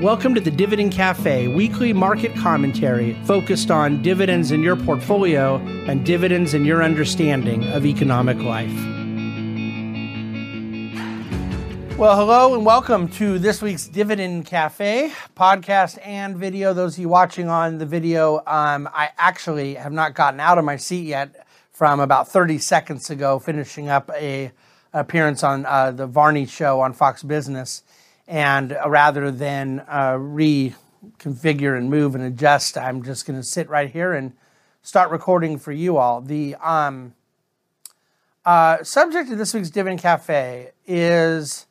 Welcome to the Dividend Cafe, weekly market commentary focused on dividends in your portfolio and dividends in your understanding of economic life. Well, hello and welcome to this week's Dividend Cafe podcast and video. Those of you watching on the video, um, I actually have not gotten out of my seat yet from about 30 seconds ago, finishing up a appearance on uh, the Varney show on Fox Business and uh, rather than uh, reconfigure and move and adjust, I'm just going to sit right here and start recording for you all. The um, uh, subject of this week's Dividend Cafe is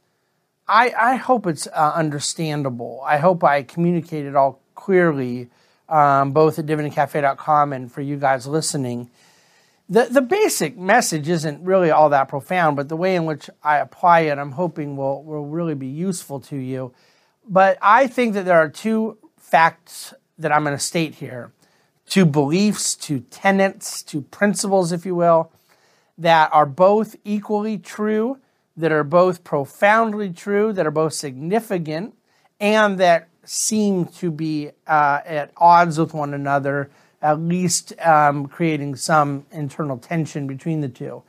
I, I hope it's uh, understandable. I hope I communicate it all clearly, um, both at dividendcafe.com and for you guys listening the, the basic message isn't really all that profound, but the way in which I apply it, I'm hoping will, will really be useful to you. But I think that there are two facts that I'm going to state here two beliefs, two tenets, two principles, if you will, that are both equally true, that are both profoundly true, that are both significant, and that seem to be uh, at odds with one another at least um, creating some internal tension between the two.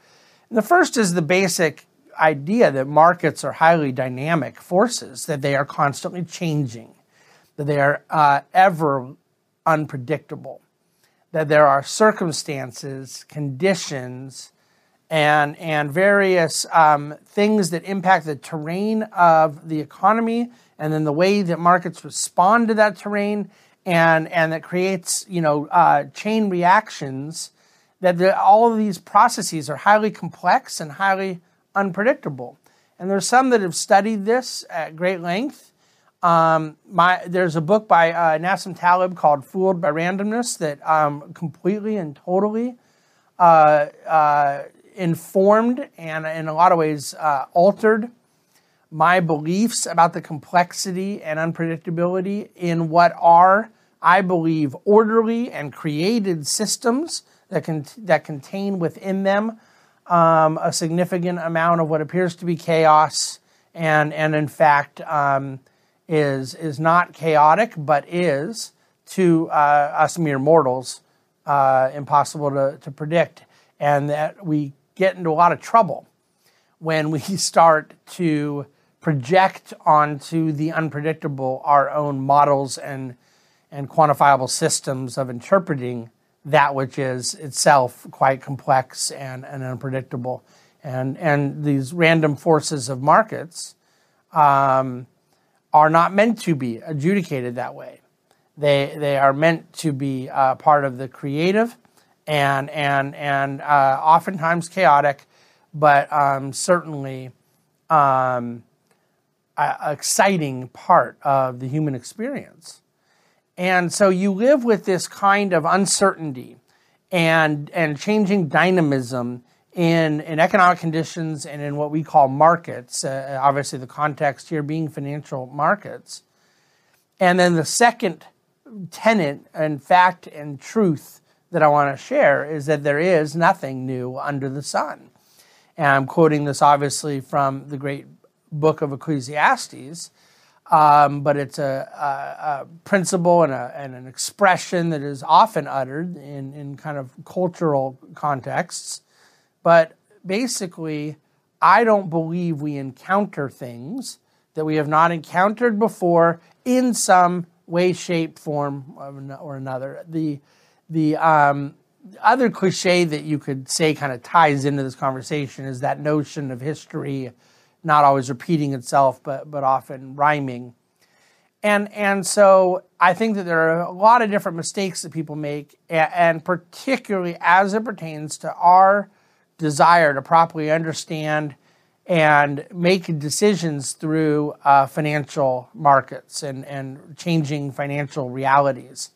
And the first is the basic idea that markets are highly dynamic forces, that they are constantly changing, that they are uh, ever unpredictable, that there are circumstances, conditions, and, and various um, things that impact the terrain of the economy and then the way that markets respond to that terrain and and that creates you know uh, chain reactions that the, all of these processes are highly complex and highly unpredictable. And there's some that have studied this at great length. Um, my, there's a book by uh, Nassim Taleb called Fooled by Randomness that um, completely and totally uh, uh informed and in a lot of ways uh, altered my beliefs about the complexity and unpredictability in what are, I believe, orderly and created systems that, can, that contain within them um, a significant amount of what appears to be chaos and, and in fact, um, is, is not chaotic, but is to uh, us mere mortals uh, impossible to, to predict. And that we get into a lot of trouble when we start to project onto the unpredictable our own models and, and quantifiable systems of interpreting that which is itself quite complex and, and unpredictable. And, and these random forces of markets um, are not meant to be adjudicated that way. They, they are meant to be uh, part of the creative and, and, and uh, oftentimes chaotic, but um, certainly um, exciting part of the human experience. And so you live with this kind of uncertainty and, and changing dynamism in, in economic conditions and in what we call markets, uh, obviously, the context here being financial markets. And then the second tenet and fact and truth that I want to share is that there is nothing new under the sun. And I'm quoting this obviously from the great book of Ecclesiastes, um, but it's a, a, a principle and, a, and, an expression that is often uttered in, in kind of cultural contexts. But basically, I don't believe we encounter things that we have not encountered before in some way, shape, form, or another. The the um, other cliche that you could say kind of ties into this conversation is that notion of history not always repeating itself, but, but often rhyming. And, and so I think that there are a lot of different mistakes that people make, and particularly as it pertains to our desire to properly understand and make decisions through uh, financial markets and, and changing financial realities.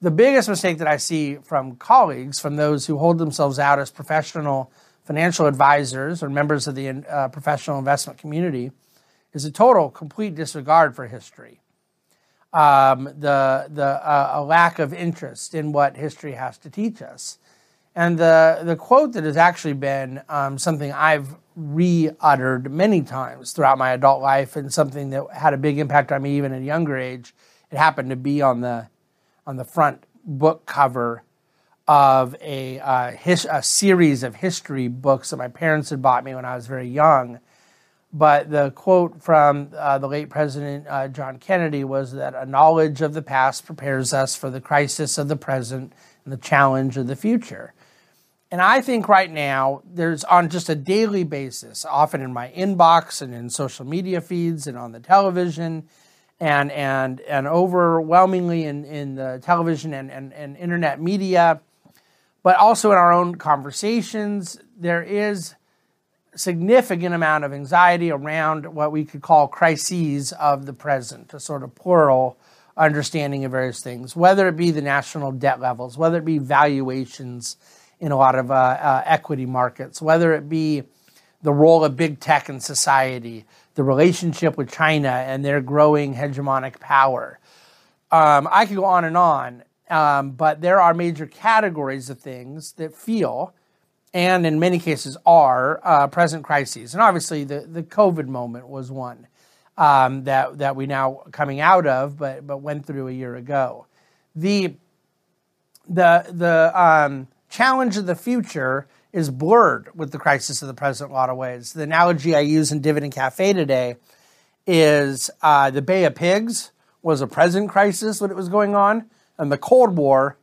The biggest mistake that I see from colleagues, from those who hold themselves out as professional financial advisors or members of the uh, professional investment community is a total, complete disregard for history. Um, the the uh, a lack of interest in what history has to teach us. And the, the quote that has actually been um, something I've re uttered many times throughout my adult life and something that had a big impact on me even at a younger age. It happened to be on the, on the front book cover of a, uh, his, a series of history books that my parents had bought me when I was very young. But the quote from uh, the late President uh, John Kennedy was that a knowledge of the past prepares us for the crisis of the present and the challenge of the future. And I think right now, there's on just a daily basis, often in my inbox and in social media feeds and on the television, and, and, and overwhelmingly in, in the television and, and, and internet media, but also in our own conversations, there is significant amount of anxiety around what we could call crises of the present, a sort of plural understanding of various things, whether it be the national debt levels, whether it be valuations in a lot of uh, uh, equity markets, whether it be the role of big tech in society, the relationship with China and their growing hegemonic power. Um, I could go on and on, um, but there are major categories of things that feel, and in many cases are, uh, present crises. And obviously, the, the COVID moment was one um, that, that we now coming out of, but, but went through a year ago. The, the, the, um, challenge of the future is blurred with the crisis of the present in a lot of ways. The analogy I use in Dividend Cafe today is uh, the Bay of Pigs was a present crisis when it was going on, and the Cold War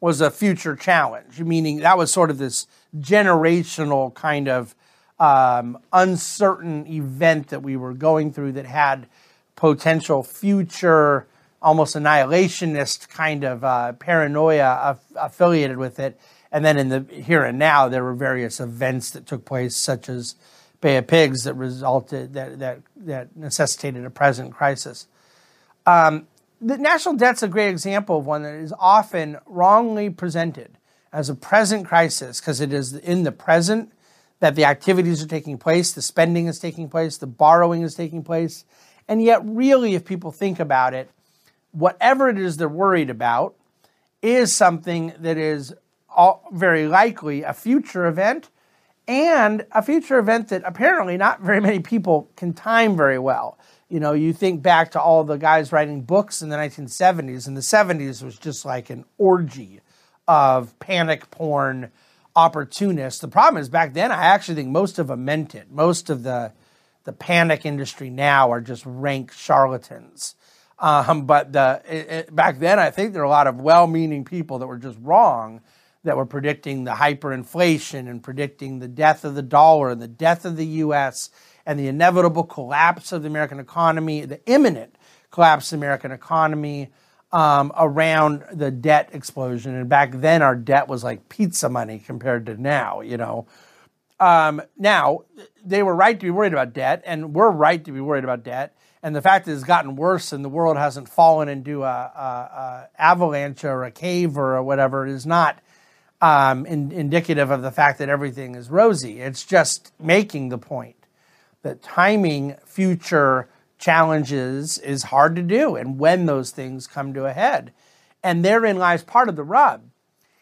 was a future challenge, meaning that was sort of this generational kind of um, uncertain event that we were going through that had potential future, almost annihilationist kind of uh, paranoia affiliated with it. And then in the here and now, there were various events that took place, such as Bay of Pigs, that resulted that that that necessitated a present crisis. Um, the national debt's a great example of one that is often wrongly presented as a present crisis because it is in the present that the activities are taking place, the spending is taking place, the borrowing is taking place. And yet, really, if people think about it, whatever it is they're worried about is something that is all, very likely a future event and a future event that apparently not very many people can time very well. You know, you think back to all the guys writing books in the 1970s, and the 70s was just like an orgy of panic porn opportunists. The problem is back then, I actually think most of them meant it. Most of the the panic industry now are just rank charlatans. Um, but the it, it, back then, I think there are a lot of well-meaning people that were just wrong that were predicting the hyperinflation and predicting the death of the dollar and the death of the U.S. and the inevitable collapse of the American economy, the imminent collapse of the American economy um, around the debt explosion. And back then, our debt was like pizza money compared to now, you know. Um, now, they were right to be worried about debt, and we're right to be worried about debt. And the fact that it's gotten worse and the world hasn't fallen into a, a, a avalanche or a cave or whatever is not um, in, indicative of the fact that everything is rosy. It's just making the point that timing future challenges is hard to do and when those things come to a head. And therein lies part of the rub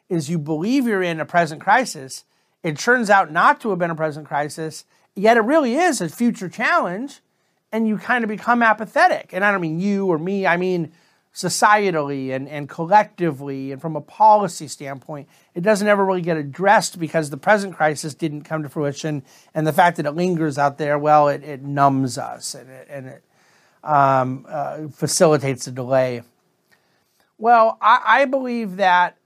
is you believe you're in a present crisis. It turns out not to have been a present crisis, yet it really is a future challenge, and you kind of become apathetic. And I don't mean you or me, I mean societally and, and collectively and from a policy standpoint, it doesn't ever really get addressed because the present crisis didn't come to fruition. And the fact that it lingers out there, well, it, it numbs us and it, and it um, uh, facilitates the delay. Well, I, I believe that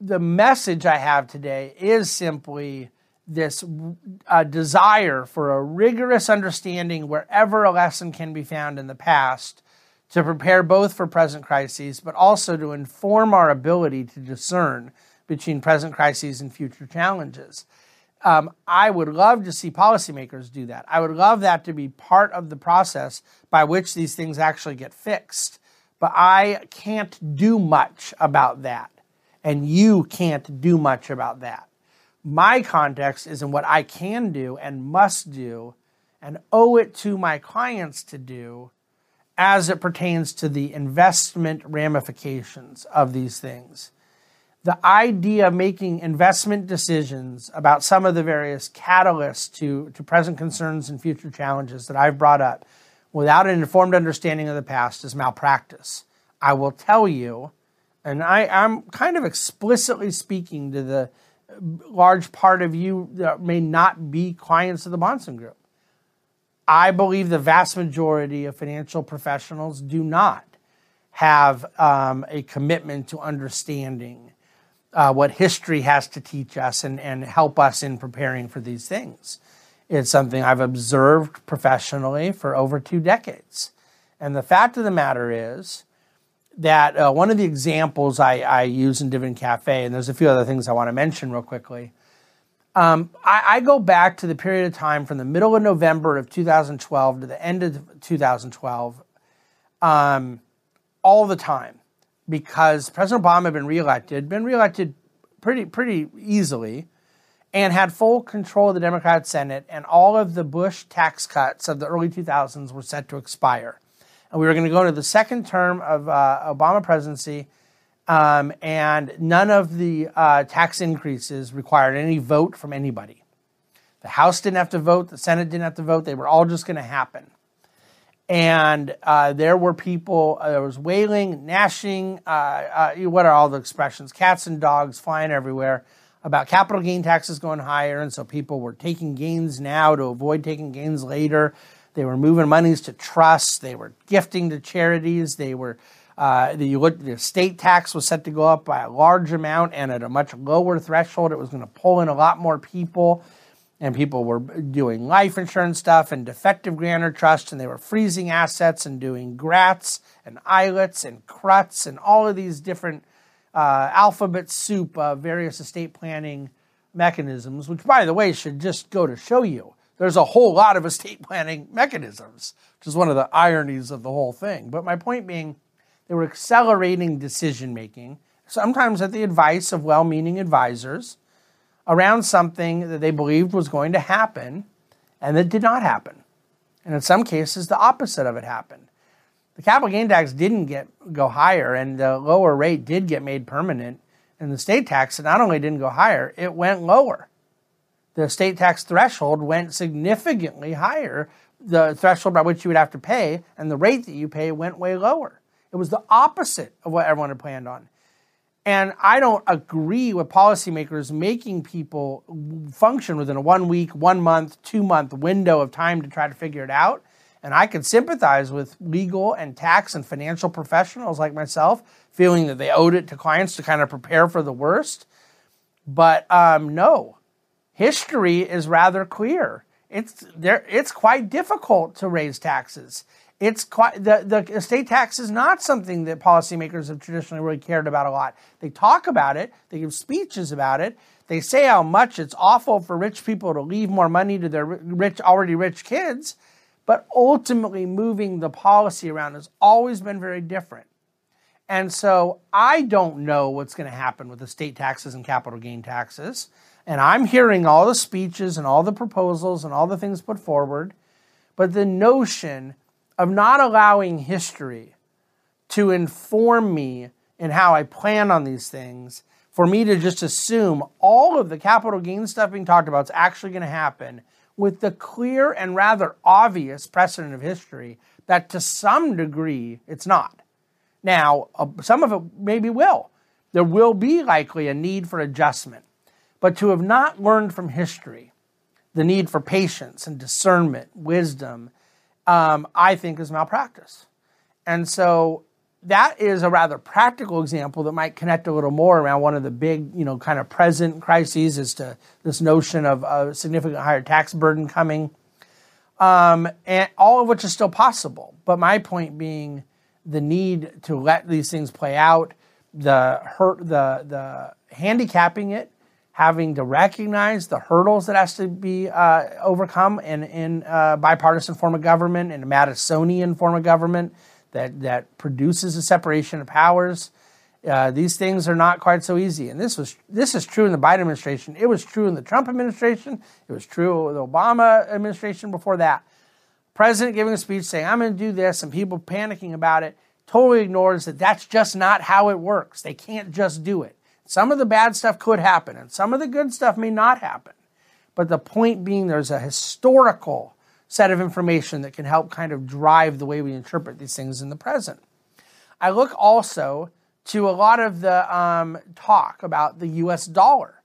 the message I have today is simply this uh, desire for a rigorous understanding wherever a lesson can be found in the past to prepare both for present crises, but also to inform our ability to discern between present crises and future challenges. Um, I would love to see policymakers do that. I would love that to be part of the process by which these things actually get fixed. But I can't do much about that. And you can't do much about that. My context is in what I can do and must do and owe it to my clients to do as it pertains to the investment ramifications of these things. the idea of making investment decisions about some of the various catalysts to, to present concerns and future challenges that I've brought up without an informed understanding of the past is malpractice. I will tell you, and I, I'm kind of explicitly speaking to the large part of you that may not be clients of the Bahnsen Group. I believe the vast majority of financial professionals do not have um, a commitment to understanding uh, what history has to teach us and, and help us in preparing for these things. It's something I've observed professionally for over two decades. And the fact of the matter is that uh, one of the examples I, I, use in Dividend Cafe, and there's a few other things I want to mention real quickly. Um, I, I, go back to the period of time from the middle of November of 2012 to the end of 2012. Um, all the time because President Obama had been reelected, been reelected pretty pretty easily, and had full control of the Democratic Senate, and all of the Bush tax cuts of the early 2000s were set to expire. And we were going to go into the second term of uh, Obama presidency, um, and none of the uh, tax increases required any vote from anybody. The House didn't have to vote, the Senate didn't have to vote, they were all just going to happen and uh, there were people. Uh, there was wailing, gnashing. Uh, uh, what are all the expressions? Cats and dogs flying everywhere about capital gain taxes going higher, and so people were taking gains now to avoid taking gains later. They were moving monies to trusts. They were gifting to charities. They were uh, the, the estate tax was set to go up by a large amount and at a much lower threshold. It was going to pull in a lot more people and people were doing life insurance stuff and defective grantor trust, and they were freezing assets and doing grats and ILITs and CRUTs and all of these different uh, alphabet soup of various estate planning mechanisms, which, by the way, should just go to show you there's a whole lot of estate planning mechanisms, which is one of the ironies of the whole thing. But my point being, they were accelerating decision making, sometimes at the advice of well meaning advisors around something that they believed was going to happen and that did not happen. And in some cases, the opposite of it happened. The capital gain tax didn't get go higher, and the lower rate did get made permanent. And the estate tax not only didn't go higher, it went lower. The estate tax threshold went significantly higher, the threshold by which you would have to pay, and the rate that you pay went way lower. It was the opposite of what everyone had planned on. And I don't agree with policymakers making people function within a one week, one month, two month window of time to try to figure it out. And I can sympathize with legal and tax and financial professionals like myself feeling that they owed it to clients to kind of prepare for the worst. But um, no, history is rather clear. It's there. It's quite difficult to raise taxes it's quite the, the estate tax is not something that policymakers have traditionally really cared about a lot. They talk about it, they give speeches about it, they say how much it's awful for rich people to leave more money to their rich already rich kids, but ultimately moving the policy around has always been very different. And so I don't know what's going to happen with estate taxes and capital gain taxes. And I'm hearing all the speeches and all the proposals and all the things put forward. But the notion of not allowing history to inform me in how I plan on these things, for me to just assume all of the capital gain stuff being talked about is actually going to happen with the clear and rather obvious precedent of history that to some degree it's not. Now, uh, some of it maybe will. There will be likely a need for adjustment. But to have not learned from history the need for patience and discernment, wisdom, um, I think is malpractice. And so that is a rather practical example that might connect a little more around one of the big, you know, kind of present crises as to this notion of a significant higher tax burden coming, um, and all of which is still possible. But my point being the need to let these things play out, the hurt, the the handicapping it, having to recognize the hurdles that has to be uh, overcome in, in uh, bipartisan form of government and a Madisonian form of government that, that produces a separation of powers. Uh, these things are not quite so easy. And this was this is true in the Biden administration. It was true in the Trump administration. It was true in the Obama administration before that. President giving a speech saying, I'm going to do this, and people panicking about it, totally ignores that that's just not how it works. They can't just do it. Some of the bad stuff could happen, and some of the good stuff may not happen. But the point being, there's a historical set of information that can help kind of drive the way we interpret these things in the present. I look also to a lot of the um, talk about the US dollar.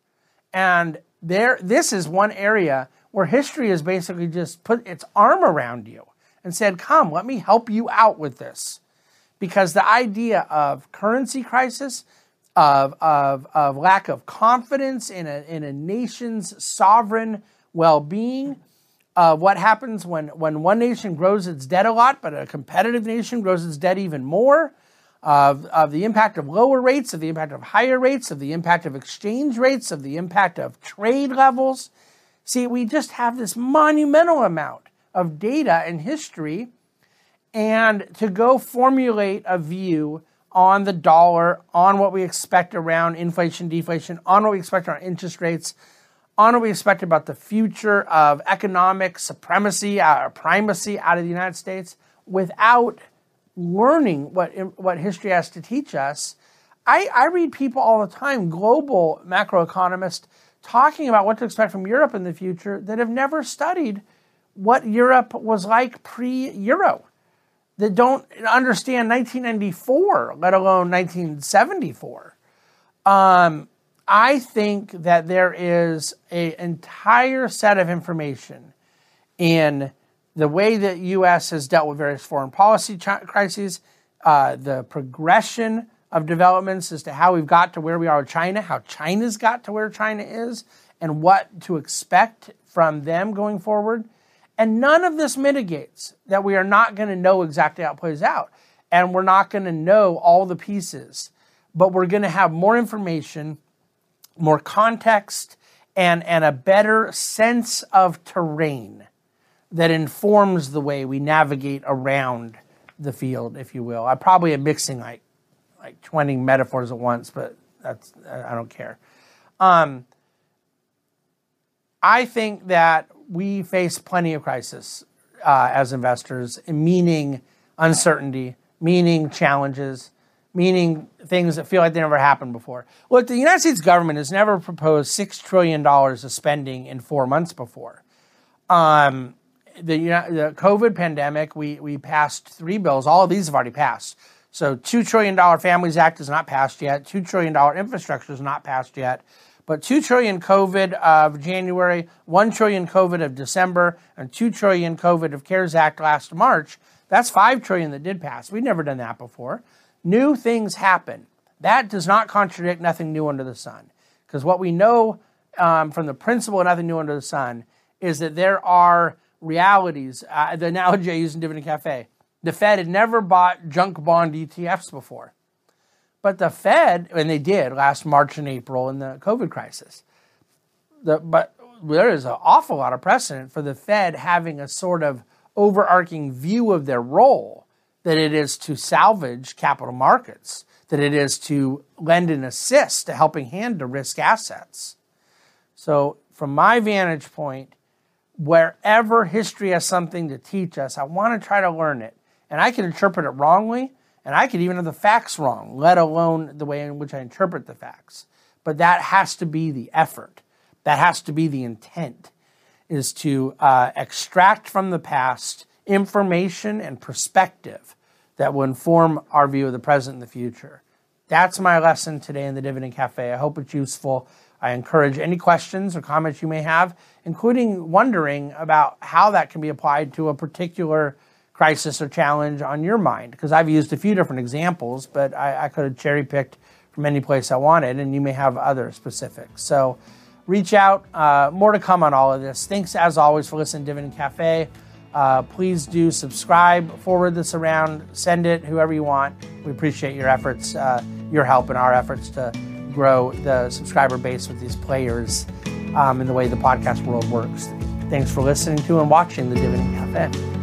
And there, this is one area where history has basically just put its arm around you and said, Come, let me help you out with this. Because the idea of currency crisis, of, of, of lack of confidence in a, in a nation's sovereign well being, of uh, what happens when, when one nation grows its debt a lot, but a competitive nation grows its debt even more, of, of the impact of lower rates, of the impact of higher rates, of the impact of exchange rates, of the impact of trade levels. See, we just have this monumental amount of data and history, and to go formulate a view on the dollar, on what we expect around inflation, deflation, on what we expect around interest rates, on what we expect about the future of economic supremacy or primacy out of the United States without learning what, what history has to teach us. I, I read people all the time, global macroeconomists, talking about what to expect from Europe in the future that have never studied what Europe was like pre Euro, that don't understand 1994, let alone 1974. Um, I think that there is an entire set of information in the way that U.S. has dealt with various foreign policy ch- crises, uh, the progression of developments as to how we've got to where we are with China, how China's got to where China is, and what to expect from them going forward. And none of this mitigates that we are not going to know exactly how it plays out. And we're not going to know all the pieces, but we're going to have more information, more context, and, and a better sense of terrain that informs the way we navigate around the field, if you will. I probably am mixing like like 20 metaphors at once, but that's I don't care. Um, I think that we face plenty of crisis uh, as investors, meaning uncertainty, meaning challenges, meaning things that feel like they never happened before. Look, the United States government has never proposed six trillion dollars of spending in four months before. Um, the, the COVID pandemic, we, we passed three bills. All of these have already passed. So, $2 trillion Families Act is not passed yet. $2 trillion infrastructure is not passed yet. But 2 trillion COVID of January, 1 trillion COVID of December, and 2 trillion COVID of CARES Act last March, that's 5 trillion that did pass. We've never done that before. New things happen. That does not contradict nothing new under the sun. Because what we know um, from the principle of nothing new under the sun is that there are realities. Uh, the analogy I use in Dividend Cafe the Fed had never bought junk bond ETFs before. But the Fed, and they did last March and April in the COVID crisis, the, but there is an awful lot of precedent for the Fed having a sort of overarching view of their role that it is to salvage capital markets, that it is to lend and assist to helping hand to risk assets. So, from my vantage point, wherever history has something to teach us, I want to try to learn it. And I can interpret it wrongly, and I could even have the facts wrong, let alone the way in which I interpret the facts. But that has to be the effort. That has to be the intent, is to uh, extract from the past information and perspective that will inform our view of the present and the future. That's my lesson today in the Dividend Cafe. I hope it's useful. I encourage any questions or comments you may have, including wondering about how that can be applied to a particular crisis or challenge on your mind. Because I've used a few different examples, but I, I could have cherry picked from any place I wanted, and you may have other specifics. So reach out. Uh, more to come on all of this. Thanks, as always, for listening to Dividend Cafe. Uh, please do subscribe, forward this around, send it whoever you want. We appreciate your efforts, uh, your help in our efforts to grow the subscriber base with these players um, in the way the podcast world works. Thanks for listening to and watching the Dividend Cafe.